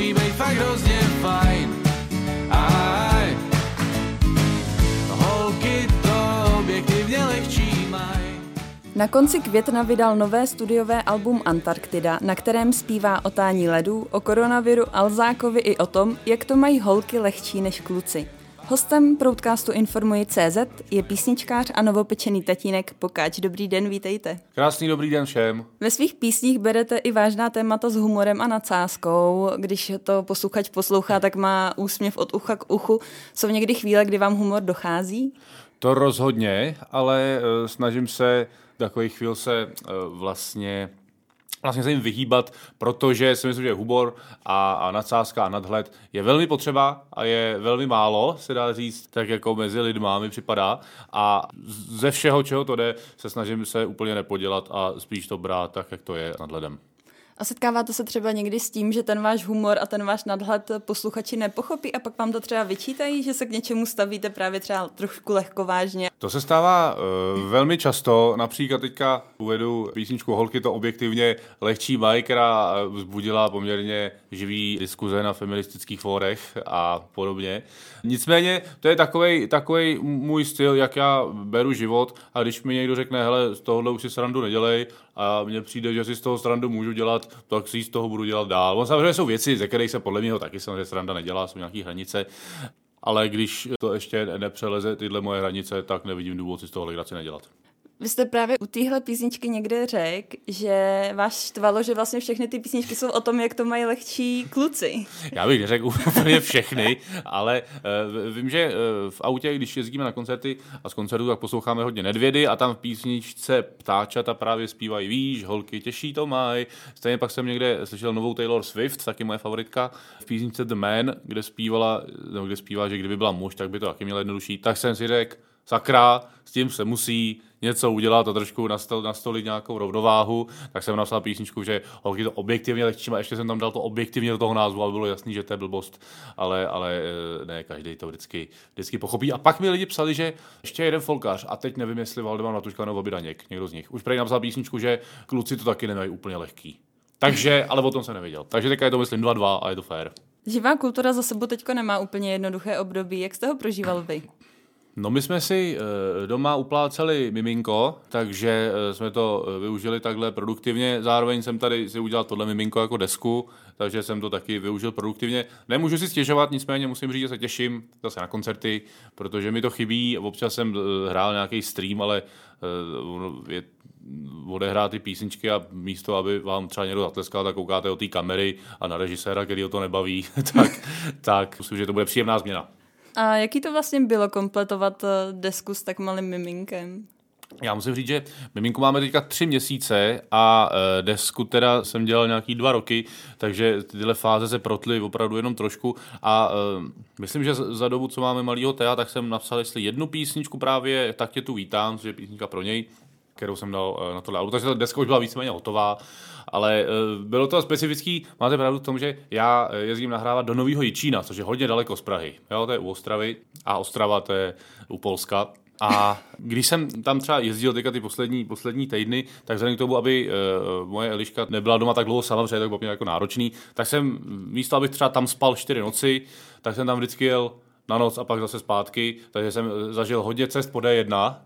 musí být fakt hrozně fajn. Aj, holky to objektivně lehčí maj. Na konci května vydal nové studiové album Antarktida, na kterém zpívá o tání ledů, o koronaviru, Alzákovi i o tom, jak to mají holky lehčí než kluci. Hostem Proudcastu Informuji CZ je písničkář a novopečený tatínek Pokáč. Dobrý den, vítejte. Krásný dobrý den všem. Ve svých písních berete i vážná témata s humorem a nadsázkou. Když to posluchač poslouchá, tak má úsměv od ucha k uchu. Jsou někdy chvíle, kdy vám humor dochází? To rozhodně, ale uh, snažím se takových chvíl se uh, vlastně vlastně se jim vyhýbat, protože si myslím, že humor a, a nadsázka a nadhled je velmi potřeba a je velmi málo, se dá říct, tak jako mezi lidma mi připadá. A ze všeho, čeho to jde, se snažím se úplně nepodělat a spíš to brát tak, jak to je nadhledem. A setkáváte se třeba někdy s tím, že ten váš humor a ten váš nadhled posluchači nepochopí a pak vám to třeba vyčítají, že se k něčemu stavíte právě třeba trošku lehkovážně? To se stává uh, velmi často. Například teďka uvedu písničku Holky to objektivně lehčí maj, která vzbudila poměrně živý diskuze na feministických fórech a podobně. Nicméně to je takový takovej můj styl, jak já beru život a když mi někdo řekne, hele, z tohohle už si srandu nedělej, a mně přijde, že si z toho srandu můžu dělat, tak si z toho budu dělat dál. On samozřejmě jsou věci, ze kterých se podle mě taky samozřejmě sranda nedělá, jsou nějaké hranice, ale když to ještě nepřeleze tyhle moje hranice, tak nevidím důvod si z toho legraci nedělat. Vy jste právě u téhle písničky někde řekl, že vás štvalo, že vlastně všechny ty písničky jsou o tom, jak to mají lehčí kluci. Já bych neřekl úplně všechny, ale uh, vím, že uh, v autě, když jezdíme na koncerty a z koncertu, tak posloucháme hodně nedvědy a tam v písničce ptáčata právě zpívají, víš, holky těší to mají. Stejně pak jsem někde slyšel novou Taylor Swift, taky moje favoritka, v písničce The Man, kde zpívala, no, kde zpívá, že kdyby byla muž, tak by to taky měla jednodušší. Tak jsem si řekl, sakra, s tím se musí něco udělat a trošku nastol, nastolit nějakou rovnováhu, tak jsem napsal písničku, že holky to objektivně lehčí, a ještě jsem tam dal to objektivně do toho názvu, aby bylo jasný, že to je blbost, ale, ale eh, ne, každý to vždycky, vždycky pochopí. A pak mi lidi psali, že ještě jeden folkař, a teď nevím, jestli Valdemar Matuška nebo Bidaněk, někdo z nich. Už prej napsal písničku, že kluci to taky nemají úplně lehký. Takže, ale o tom se nevěděl. Takže teďka je to myslím 2-2 a je to fér. Živá kultura za sebou teďko nemá úplně jednoduché období. Jak jste ho prožíval vy? No my jsme si eh, doma upláceli miminko, takže eh, jsme to eh, využili takhle produktivně. Zároveň jsem tady si udělal tohle miminko jako desku, takže jsem to taky využil produktivně. Nemůžu si stěžovat, nicméně musím říct, že se těším zase na koncerty, protože mi to chybí. Občas jsem hrál nějaký stream, ale je odehrát ty písničky a místo, aby vám třeba někdo zatleskal, tak koukáte o té kamery a na režiséra, který o to nebaví, tak, tak myslím, že to bude příjemná změna. A jaký to vlastně bylo kompletovat eh, desku s tak malým miminkem? Já musím říct, že miminku máme teďka tři měsíce a e, desku teda jsem dělal nějaký dva roky, takže tyhle fáze se protly opravdu jenom trošku a e, myslím, že za dobu, co máme malýho Tea, tak jsem napsal jestli jednu písničku právě, tak tě tu vítám, což je písnička pro něj, kterou jsem dal e, na tohle album, takže ta deska už byla víceméně hotová ale uh, bylo to specifický, máte pravdu v tom, že já eh, jezdím nahrávat do Nového Jičína, což je hodně daleko z Prahy. Jo, to je u Ostravy a Ostrava to je u Polska. A když jsem tam třeba jezdil teďka ty poslední, poslední týdny, tak vzhledem k tomu, aby uh, moje Eliška nebyla doma tak dlouho sama, protože to bylo jako náročný, tak jsem místo, abych třeba tam spal čtyři noci, tak jsem tam vždycky jel na noc a pak zase zpátky, takže jsem zažil hodně cest po D1,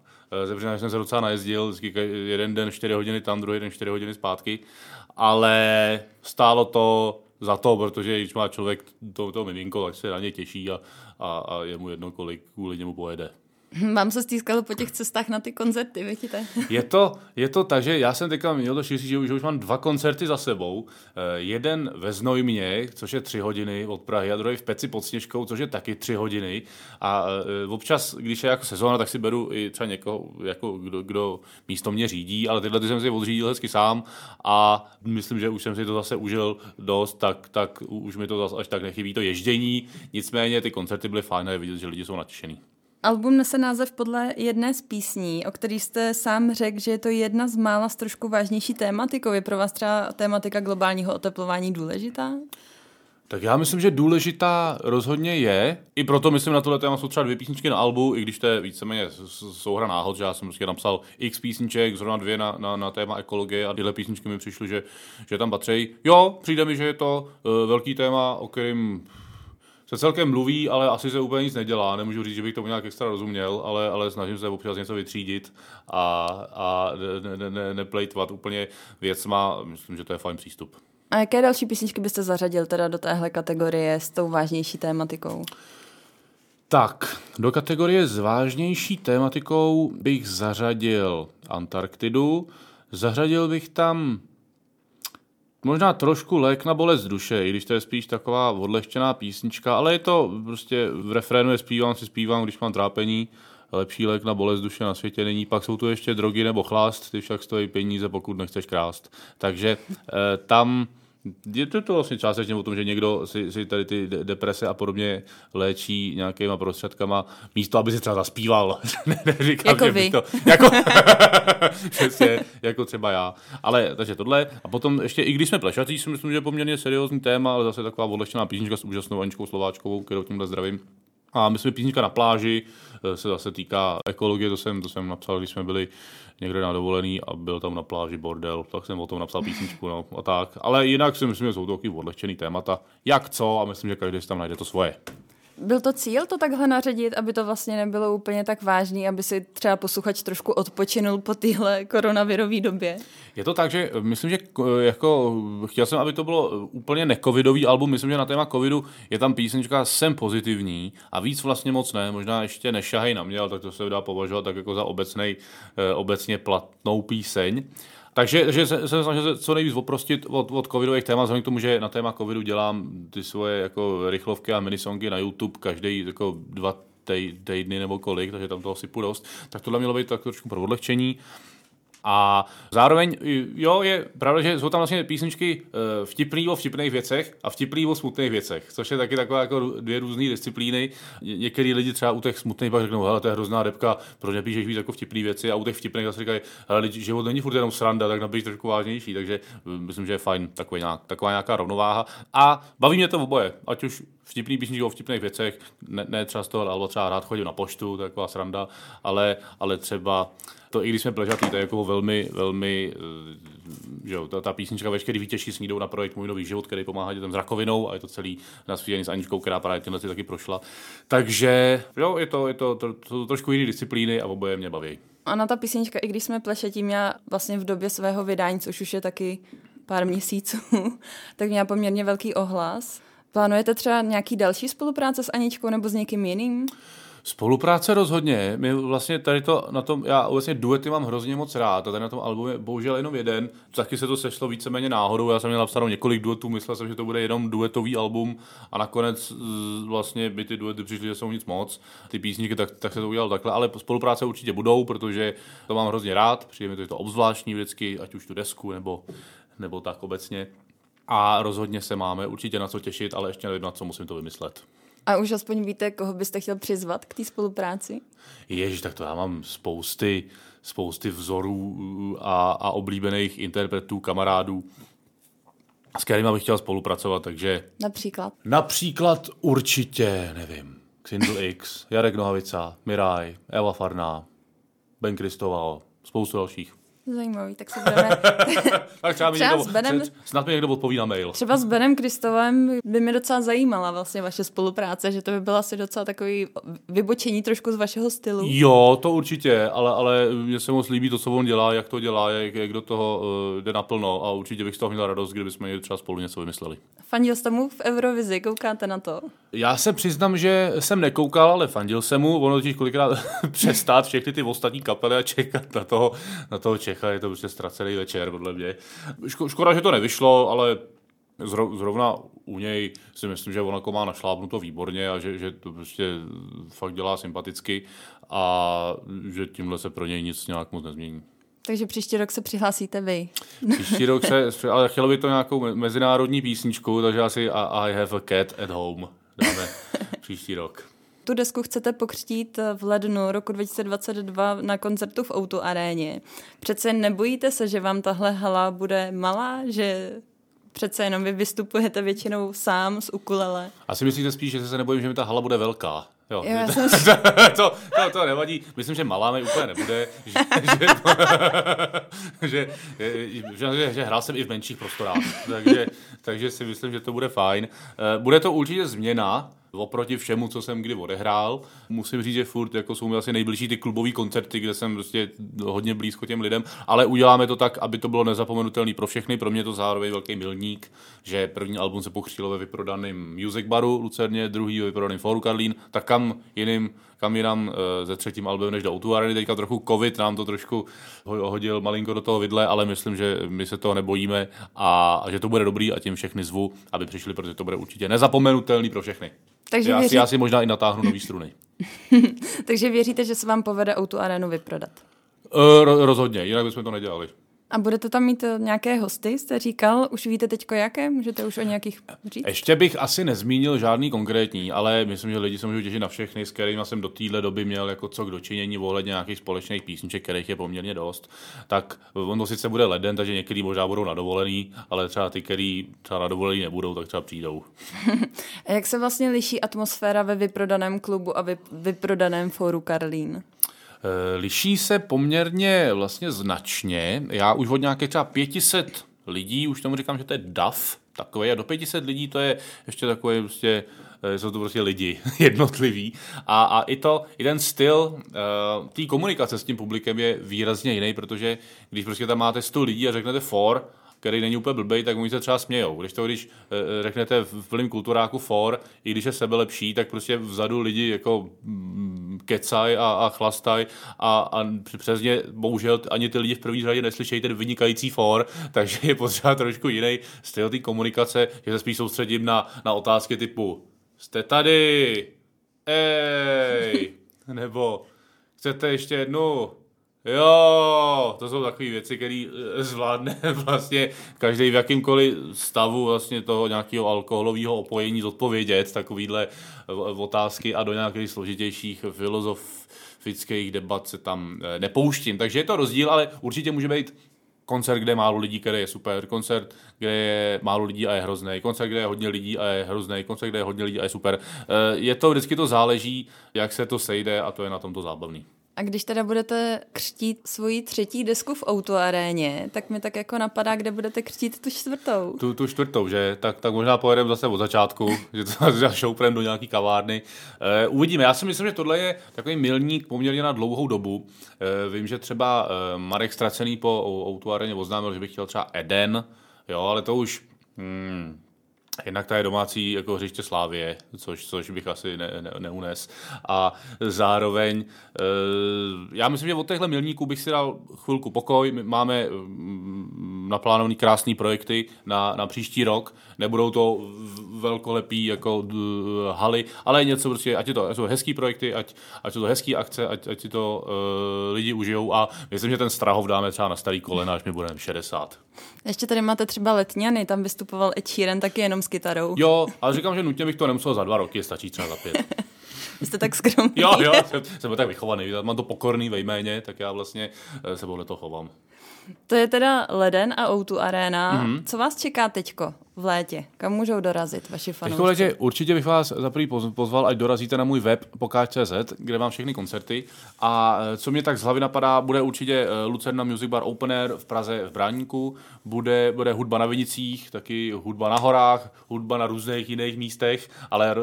Ze jsem se docela najezdil, vždycky jeden den 4 hodiny tam, druhý den 4 hodiny zpátky ale stálo to za to, protože když má člověk to, to miminko, tak se na ně těší a, a, a je mu jedno, kolik kvůli němu pojede. Vám se stýskalo po těch cestách na ty koncerty, vidíte? Je to, je to tak, že já jsem teďka měl to štěstí, že už, že už mám dva koncerty za sebou. Eh, jeden ve Znojmě, což je tři hodiny od Prahy, a druhý v Peci pod Sněžkou, což je taky tři hodiny. A eh, občas, když je jako sezóna, tak si beru i třeba někoho, jako kdo, kdo místo mě řídí, ale tyhle ty jsem si odřídil hezky sám a myslím, že už jsem si to zase užil dost, tak, tak už mi to zase až tak nechybí to ježdění. Nicméně ty koncerty byly fajn a je vidět, že lidi jsou nadšený. Album nese název podle jedné z písní, o který jste sám řekl, že je to jedna z mála s trošku vážnější tématikou. Je pro vás třeba tématika globálního oteplování důležitá? Tak já myslím, že důležitá rozhodně je, i proto myslím na tohle téma jsou třeba dvě písničky na albu, i když to je víceméně souhra náhod, že já jsem prostě napsal x písniček, zrovna dvě na, na, na téma ekologie a tyhle písničky mi přišly, že, že tam patří. Jo, přijde mi, že je to uh, velký téma, o kterém se celkem mluví, ale asi se úplně nic nedělá. Nemůžu říct, že bych tomu nějak extra rozuměl, ale, ale snažím se občas něco vytřídit a, a ne, ne, ne, neplejtvat úplně věcma. Myslím, že to je fajn přístup. A jaké další písničky byste zařadil teda do téhle kategorie s tou vážnější tématikou? Tak, do kategorie s vážnější tématikou bych zařadil Antarktidu. Zařadil bych tam možná trošku lék na bolest duše, i když to je spíš taková odlehčená písnička, ale je to prostě v refrénu je zpívám, si zpívám, když mám trápení, lepší lék na bolest duše na světě není. Pak jsou tu ještě drogy nebo chlást, ty však stojí peníze, pokud nechceš krást. Takže eh, tam je to, to vlastně částečně o tom, že někdo si, si tady ty deprese a podobně léčí nějakýma prostředkama, místo, aby si třeba zaspíval. Neříkám, jako vy. To, jako, přesně, jako třeba já. Ale takže tohle. A potom ještě, i když jsme plešatí, si myslím, že je poměrně seriózní téma, ale zase taková odlehčená písnička s úžasnou Aničkou Slováčkovou, kterou tímhle zdravím. A my jsme písnička na pláži, eh, se zase týká ekologie, to jsem, to jsem napsal, když jsme byli někde na dovolený a byl tam na pláži bordel, tak jsem o tom napsal písničku, no a tak. Ale jinak si myslím, že jsou to odlehčený témata, jak co a myslím, že každý si tam najde to svoje. Byl to cíl to takhle naředit, aby to vlastně nebylo úplně tak vážný, aby si třeba posluchač trošku odpočinul po téhle koronavirové době? Je to tak, že myslím, že jako chtěl jsem, aby to bylo úplně necovidový album. Myslím, že na téma covidu je tam písnička Jsem pozitivní a víc vlastně moc ne. Možná ještě nešahej na mě, ale tak to se dá považovat tak jako za obecnej, eh, obecně platnou píseň. Takže, že se, se snažil co nejvíc oprostit od, od covidových témat, vzhledem k tomu, že na téma covidu dělám ty svoje jako rychlovky a minisongy na YouTube každý jako dva týdny nebo kolik, takže tam toho sypu dost, tak tohle mělo být tak trošku pro odlehčení. A zároveň, jo, je pravda, že jsou tam vlastně písničky eh, vtipný o vtipných věcech a vtipný o smutných věcech, což je taky taková jako dvě různé disciplíny. Některý lidi třeba u těch smutných pak řeknou, hele, to je hrozná depka, proč nepíšeš víc jako vtipný věci a u těch vtipných zase říkají, hele, život není furt jenom sranda, tak napíš trošku vážnější, takže eh, myslím, že je fajn takový nějak, taková nějaká rovnováha. A baví mě to oboje, ať už vtipný písničky o vtipných věcech, ne, ne třeba z toho, alebo třeba rád chodím na poštu, taková sranda, ale, ale třeba to i když jsme pležatý, to je jako velmi, velmi, eh, že jo, ta, ta písnička veškerý výtěžky snídou na projekt Můj nový život, který pomáhá dětem s rakovinou a je to celý nasvíjený s Aničkou, která právě tyhle taky prošla. Takže jo, je to, je to, to, to, to trošku jiný disciplíny a oboje mě baví. A na ta písnička, i když jsme plešetí, měla vlastně v době svého vydání, což už je taky pár měsíců, tak měla poměrně velký ohlas. Plánujete třeba nějaký další spolupráce s Aničkou nebo s někým jiným? Spolupráce rozhodně. My vlastně tady to na tom, já vlastně duety mám hrozně moc rád a tady na tom albu je bohužel jenom jeden. Taky se to sešlo víceméně náhodou. Já jsem měl napsáno několik duetů, myslel jsem, že to bude jenom duetový album a nakonec vlastně by ty duety přišly, že jsou nic moc. Ty písničky, tak, tak se to udělalo takhle, ale spolupráce určitě budou, protože to mám hrozně rád. Přijde mi to, je to obzvláštní vždycky, ať už tu desku nebo, nebo tak obecně. A rozhodně se máme určitě na co těšit, ale ještě nevím, na co musím to vymyslet. A už aspoň víte, koho byste chtěl přizvat k té spolupráci? Ježíš, tak to já mám spousty, spousty vzorů a, a oblíbených interpretů, kamarádů, s kterými bych chtěl spolupracovat, takže... Například? Například určitě, nevím, Xindl X, Jarek Nohavica, Miraj, Eva Farná, Ben Kristoval, spoustu dalších. Zajímavý, tak se budeme... tak třeba, třeba někdo, Benem... snad mi někdo odpoví na mail. Třeba s Benem Kristovem by mě docela zajímala vlastně vaše spolupráce, že to by byla asi docela takový vybočení trošku z vašeho stylu. Jo, to určitě, ale, ale mně se moc líbí to, co on dělá, jak to dělá, jak, jak do toho uh, jde naplno a určitě bych z toho měl radost, kdybychom třeba spolu něco vymysleli. Fandil jste mu v Eurovizi, koukáte na to? Já se přiznám, že jsem nekoukal, ale fandil jsem mu. Ono totiž kolikrát přestát všechny ty ostatní kapely a čekat na toho, na toho Čecha. Je to prostě ztracený večer, podle mě. Ško, škoda, že to nevyšlo, ale zrovna u něj si myslím, že on jako má našlápnuto výborně a že, že to prostě fakt dělá sympaticky a že tímhle se pro něj nic nějak moc nezmění. Takže příští rok se přihlásíte vy. Příští rok se, ale chtělo by to nějakou mezinárodní písničku, takže asi I have a cat at home dáme příští rok. Tu desku chcete pokřtít v lednu roku 2022 na koncertu v Auto aréně. Přece nebojíte se, že vám tahle hala bude malá, že Přece jenom vy vystupujete většinou sám z ukulele. Asi myslíte spíš, že se nebojím, že mi ta hala bude velká. Jo, já to, jsem to, to, to nevadí. Myslím, že malá mi úplně nebude. Že, že, že, že, že, že hrál jsem i v menších prostorách. Takže, takže si myslím, že to bude fajn. Eh, Bude to určitě změna, oproti všemu, co jsem kdy odehrál. Musím říct, že furt jako jsou mi asi nejbližší ty klubové koncerty, kde jsem prostě hodně blízko těm lidem, ale uděláme to tak, aby to bylo nezapomenutelné pro všechny. Pro mě to zároveň velký milník, že první album se pokřtilo ve vyprodaném Music Baru Lucerně, druhý ve vyprodaném Foru Karlín, tak kam jiným kam jinam eh, ze třetím albem než do Outu Areny. Teďka trochu covid nám to trošku ho- hodil malinko do toho vidle, ale myslím, že my se toho nebojíme a, a že to bude dobrý a tím všechny zvu, aby přišli, protože to bude určitě nezapomenutelný pro všechny. Takže, Já si, věří, já si možná i natáhnu nový struny. takže věříte, že se vám povede Outu Arenu vyprodat? Uh, rozhodně, jinak bychom to nedělali. A budete tam mít eh, nějaké hosty, jste říkal? Už víte teďko jaké? Můžete už o nějakých říct? Ještě bych asi nezmínil žádný konkrétní, ale myslím, že lidi se můžou těšit na všechny, s kterými jsem do téhle doby měl jako co k dočinění ohledně nějakých společných písniček, kterých je poměrně dost. Tak on to sice bude leden, takže některý možná budou na dovolený, ale třeba ty, který třeba na dovolený nebudou, tak třeba přijdou. A jak se vlastně liší atmosféra ve vyprodaném klubu a vy, vyprodaném fóru Karlín? Eh, Liší se poměrně vlastně značně. Já už od nějakých třeba 500 lidí, už tomu říkám, že to je DAF, takové, a do 500 lidí to je ještě takové prostě eh, jsou to prostě lidi jednotliví. A, a i to, i ten styl uh, té komunikace s tím publikem je výrazně jiný, protože když prostě tam máte 100 lidí a řeknete for, který není úplně blbej, tak oni se třeba smějou. Když to, když eh, řeknete v plném kulturáku for, i když je sebe lepší, tak prostě vzadu lidi jako mm, kecaj a, a clastaj a, a přesně bohužel ani ty lidi v první řadě neslyšejí ten vynikající for, takže je potřeba trošku jiný styl té komunikace, že se spíš soustředím na, na otázky typu jste tady, ej, nebo chcete ještě jednu, Jo, to jsou takové věci, které zvládne vlastně každý v jakýmkoliv stavu vlastně toho nějakého alkoholového opojení zodpovědět, takovýhle otázky a do nějakých složitějších filozofických debat se tam eh, nepouštím. Takže je to rozdíl, ale určitě může být koncert, kde je málo lidí, který je super, koncert, kde je málo lidí a je hrozný, koncert, kde je hodně lidí a je hrozný, koncert, kde je hodně lidí a je super. Eh, Je to, vždycky to záleží, jak se to sejde a to je na tomto zábavný. A když teda budete křtít svoji třetí desku v Outu Aréně, tak mi tak jako napadá, kde budete křtít tu čtvrtou. Tu, tu čtvrtou, že? Tak, tak možná pojedeme zase od začátku, že to šoupnem do nějaký kavárny. E, uvidíme. Já si myslím, že tohle je takový milník poměrně na dlouhou dobu. E, vím, že třeba e, Marek Ztracený po Outu Areně oznámil, že by chtěl třeba Eden, jo, ale to už... Hmm, Jednak to je domácí jako hřiště Slávě, což, což bych asi ne, ne, neunes. A zároveň, e, já myslím, že od těchto milníků bych si dal chvilku pokoj. My máme naplánovaný krásný projekty na, na příští rok. Nebudou to velkolepý jako d, haly, ale něco prostě, ať je to, ať jsou hezký projekty, ať, ať jsou to hezký akce, ať, ať si to e, lidi užijou a myslím, že ten Strahov dáme třeba na starý kolena, až mi budeme 60. Ještě tady máte třeba Letňany, tam vystupoval Ed Sheeran taky jenom s kytarou. Jo, ale říkám, že nutně bych to nemusel za dva roky, stačí třeba za pět. Vy jste tak skromný. Jo, jo, jsem, jsem tak vychovaný, mám to pokorný ve jméně, tak já vlastně eh, se podle toho chovám. To je teda Leden a Outu Arena. Mm-hmm. Co vás čeká teďko v létě? Kam můžou dorazit vaši fanoušci? Teď letě určitě bych vás za prvý poz- pozval, ať dorazíte na můj web pokáč.cz, kde mám všechny koncerty. A eh, co mě tak z hlavy napadá, bude určitě eh, Lucerna Music Bar Open Air v Praze v Bráníku, bude, bude hudba na Vinicích, taky hudba na horách, hudba na různých jiných místech, ale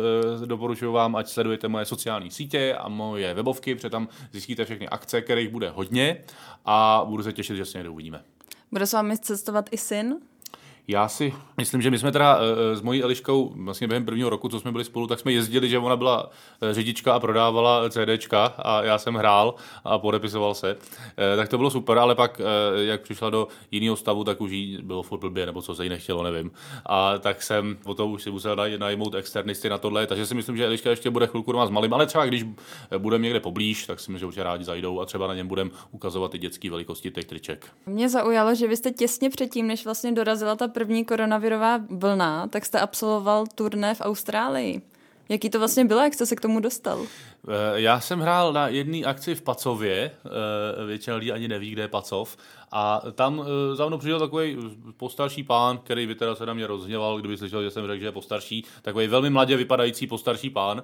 eh, doporučuji vám, ať sledujete moje sociální sítě a moje webovky, protože tam zjistíte všechny akce, kterých bude hodně a budu se těšit, že se někde uvidíme. Bude s vámi cestovat i syn? Já si myslím, že my jsme teda eh, s mojí Eliškou vlastně během prvního roku, co jsme byli spolu, tak jsme jezdili, že ona byla eh, řidička a prodávala CDčka a já jsem hrál a podepisoval se. Eh, Tak to bylo super, ale pak, eh, jak přišla do jiného stavu, tak už jí bylo furt blbě, nebo co se jí nechtělo, nevím. A tak jsem o to už si musel naj- najmout externisty na tohle, takže si myslím, že Eliška ještě bude chvilku doma s malým, ale třeba když budeme někde poblíž, tak si myslím, že určitě rádi zajdou a třeba na něm budeme ukazovat ty dětské velikosti těch triček. Mě zaujalo, že vy jste těsně předtím, než vlastně dorazila ta první koronavirová vlna, tak jste absolvoval turné v Austrálii. Jaký to vlastně bylo, jak jste se k tomu dostal? Eh, Já jsem hrál na jedné akci v Pacově, eh, většina lidí ani neví, kde je Pacov, a tam eh, za mnou přišel takový postarší pán, který by teda se na mě rozhněval, kdyby slyšel, že jsem řekl, že je postarší, takový velmi mladě vypadající postarší pán,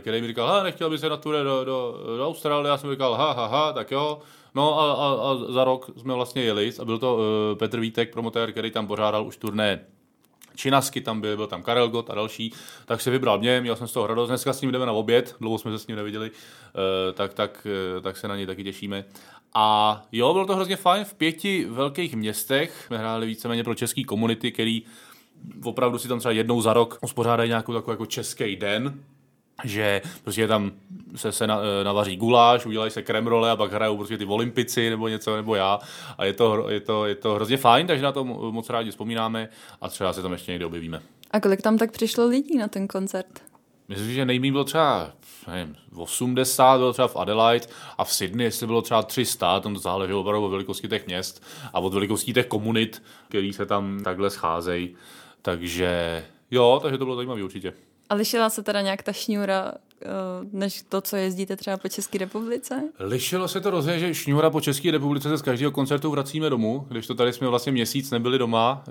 který mi říkal, ha, nechtěl by se na ture do, do, do Austrálie, já jsem říkal, ha, ha, ha, tak jo, No a, a, a za rok jsme vlastně jeli a byl to uh, Petr Vítek, promotér, který tam pořádal už turné Činasky tam byl, byl tam Karel Gott a další, tak si vybral mě, měl jsem z toho radost, dneska s ním jdeme na oběd, dlouho jsme se s ním neviděli, eh, tak, tak, eh, tak se na něj taky těšíme. A jo, bylo to hrozně fajn, v pěti velkých městech jsme hráli víceméně pro český komunity, který opravdu si tam třeba jednou za rok uspořádají nějakou takovou jako český den, že prostě tam se, se na, eh, navaří guláš, udělají se kremrole a pak hrajou prostě ty olympici nebo něco, nebo já. A je to, je to, je to hrozně fajn, takže na to mo- moc rádi vzpomínáme a třeba se tam ještě někdy objevíme. A kolik tam tak přišlo lidí na ten koncert? Myslím, že nejmín bylo třeba nevím, 80, bylo třeba v Adelaide a v Sydney, jestli bylo třeba 300, tam to záleží opravdu od velikosti těch měst a od velikosti těch komunit, který se tam takhle scházejí. Takže jo, takže to bylo zajímavé určitě. A lišila se teda nějak ta šňůra, než to, co jezdíte třeba po České republice? Lišilo se to rozhodně, že šňůra po České republice se z každého koncertu vracíme domů, když to tady jsme vlastně měsíc nebyli doma, eh,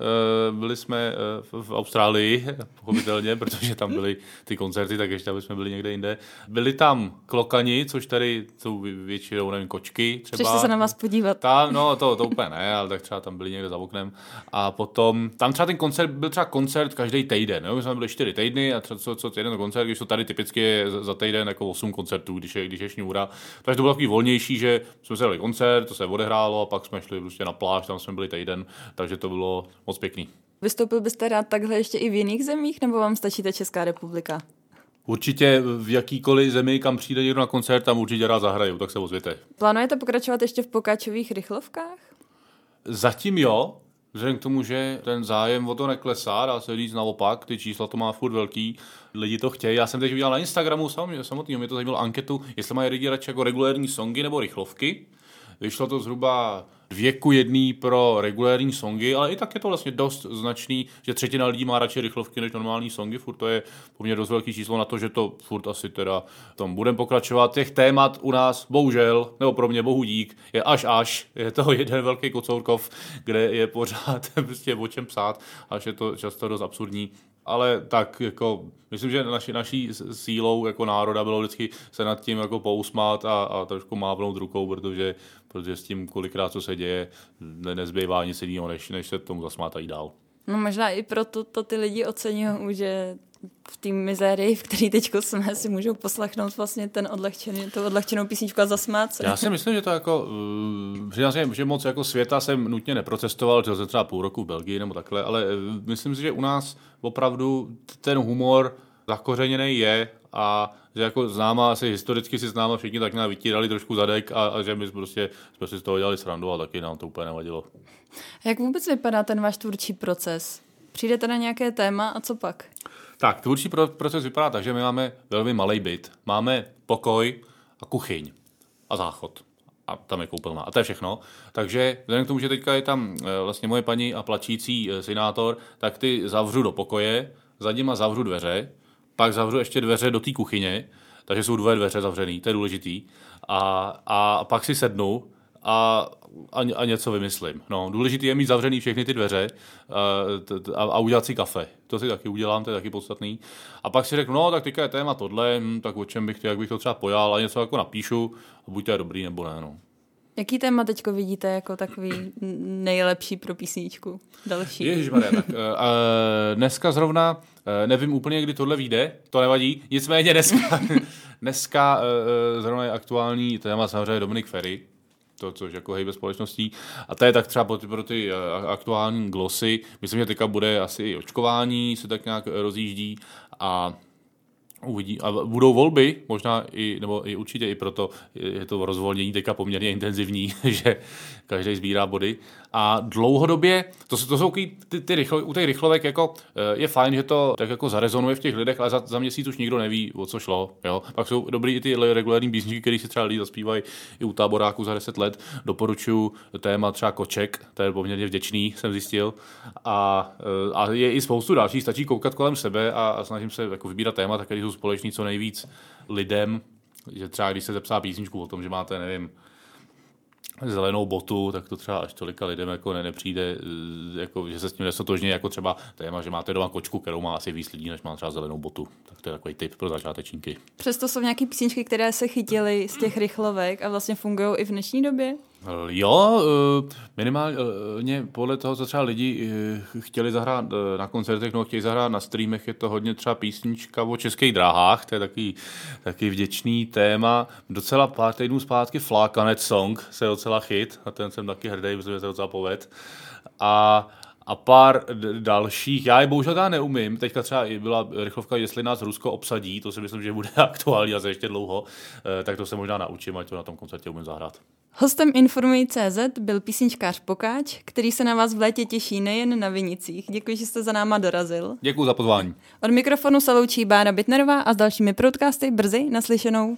byli jsme eh, v- Austrálii, pochopitelně, protože tam byly ty koncerty, tak ještě aby jsme byli někde jinde. Byli tam klokani, což tady jsou vě- většinou, nevím, kočky třeba. Přišli se na vás podívat. Tam, no to, to úplně ne, ale tak třeba tam byli někde za oknem. A potom, tam třeba ten koncert byl třeba koncert každý týden. Jo? My jsme byli čtyři týdny a třeba co, co jeden koncert, když to tady typicky je za- týden jako 8 koncertů, když je, když je šňůra. Takže to bylo takový volnější, že jsme si dali koncert, to se odehrálo a pak jsme šli prostě na pláž, tam jsme byli týden, takže to bylo moc pěkný. Vystoupil byste rád takhle ještě i v jiných zemích, nebo vám stačí ta Česká republika? Určitě v jakýkoliv zemi, kam přijde někdo na koncert, tam určitě rád zahraju, tak se ozvěte. Plánujete pokračovat ještě v pokáčových rychlovkách? Zatím jo, vzhledem k tomu, že ten zájem o to neklesá, dá se říct naopak, ty čísla to má furt velký, lidi to chtějí. Já jsem teď udělal na Instagramu sam, samotný, mě to zajímalo anketu, jestli mají lidi radši jako regulérní songy nebo rychlovky. Vyšlo to zhruba dvě ku jedný pro regulérní songy, ale i tak je to vlastně dost značný, že třetina lidí má radši rychlovky než normální songy, furt to je poměrně dost velký číslo na to, že to furt asi teda tom budeme pokračovat. Těch témat u nás, bohužel, nebo pro mě bohu dík, je až až, je to jeden velký kocourkov, kde je pořád prostě o čem psát, až je to často dost absurdní. Ale tak jako, myslím, že naši, naší sílou jako národa bylo vždycky se nad tím jako pousmát a, a trošku mávnout rukou, protože, protože s tím kolikrát, co se děje, ne, nezbývá nic jiného, než, než se tomu zasmátají dál. No možná i proto to ty lidi oceňují, že v té mizérii, v který teď jsme, si můžou poslechnout vlastně ten odlehčený, tu odlehčenou písničku a zasmát se. Já si myslím, že to jako, uh, se, že moc jako světa jsem nutně neprocestoval, že jsem třeba půl roku v Belgii nebo takhle, ale uh, myslím si, že u nás opravdu ten humor zakořeněný je a že jako známa, asi historicky si známa všichni tak nějak vytírali trošku zadek a, a že my prostě jsme si z toho dělali srandu a taky nám to úplně nevadilo. Jak vůbec vypadá ten váš tvůrčí proces? Přijdete na nějaké téma a co pak? Tak, tvůrčí pro- proces vypadá tak, že my máme velmi malý byt. Máme pokoj a kuchyň a záchod. A tam je koupelna. A to je všechno. Takže vzhledem k tomu, že teďka je tam eh, vlastně moje paní a plačící eh, senátor, tak ty zavřu do pokoje, za nima zavřu dveře, pak zavřu ještě dveře do té kuchyně, takže jsou dvě dveře zavřený, to je důležitý. A, a pak si sednu a, a, a něco vymyslím. No, důležité je mít zavřený všechny ty dveře t- a, a udělat si kafe. To si taky udělám, to je taky podstatný. A pak si řeknu, no tak teďka je téma tohle, hm, tak o čem bych, jak bych to třeba pojal a něco jako napíšu a buď to je dobrý nebo ne. No. Jaký téma teďko vidíte jako takový nejlepší pro písničku? Další. Ježišmarja, tak uh, dneska zrovna, uh, nevím úplně, kdy tohle vyjde, to nevadí, nicméně dneska, dneska uh, zrovna je aktuální téma samozřejmě Dominik Ferry, to, což jako hejbe společností. A to je tak třeba pro ty, pro ty aktuální glosy. Myslím, že teďka bude asi i očkování, se tak nějak rozjíždí a Uvidí. A budou volby, možná i, nebo i určitě i proto je to rozvolnění teďka poměrně intenzivní, že každý sbírá body. A dlouhodobě, to, to jsou ty, ty, rychlo, u těch rychlovek jako, eh, je fajn, že to tak jako zarezonuje v těch lidech, ale za, za měsíc už nikdo neví, o co šlo. Jo? Pak jsou dobrý i ty regulární písničky, které si třeba lidi zaspívají i u táboráků za 10 let. Doporučuji téma třeba Koček, to je poměrně vděčný, jsem zjistil. A, eh, a je i spoustu dalších, stačí koukat kolem sebe a, a snažím se jako vybírat témata, které jsou společný co nejvíc lidem že třeba když se zepsá písničku o tom, že máte, nevím, zelenou botu, tak to třeba až tolika lidem jako ne, nepřijde, eh, jako, že se s tím nesotožně jako třeba téma, že máte doma kočku, kterou má asi víc lidí, než má třeba zelenou botu. Tak to je takový tip pro začátečníky. Přesto jsou nějaké písničky, které se chytily z těch rychlovek a vlastně fungují i v dnešní době? Jo, eh, minimálně podle toho, co třeba lidi eh, chtěli zahrát eh, na koncertech, no chtěli zahrát na streamech, je to hodně třeba písnička o českých dráhách, to je taky, taky vděčný téma. Docela pár týdnů zpátky Flákanec song se docela chyt, a ten jsem taky hrdý, protože se docela poved. A a pár dalších. Já je bohužel já neumím. Teďka třeba byla rychlovka, jestli nás Rusko obsadí, to si myslím, že bude aktuální a ještě dlouho, tak to se možná naučím, ať to na tom koncertě umím zahrát. Hostem Informuj.cz byl písničkář Pokáč, který se na vás v létě těší nejen na Vinicích. Děkuji, že jste za náma dorazil. Děkuji za pozvání. Od mikrofonu se loučí Bára Bitnerová a s dalšími podcasty brzy naslyšenou.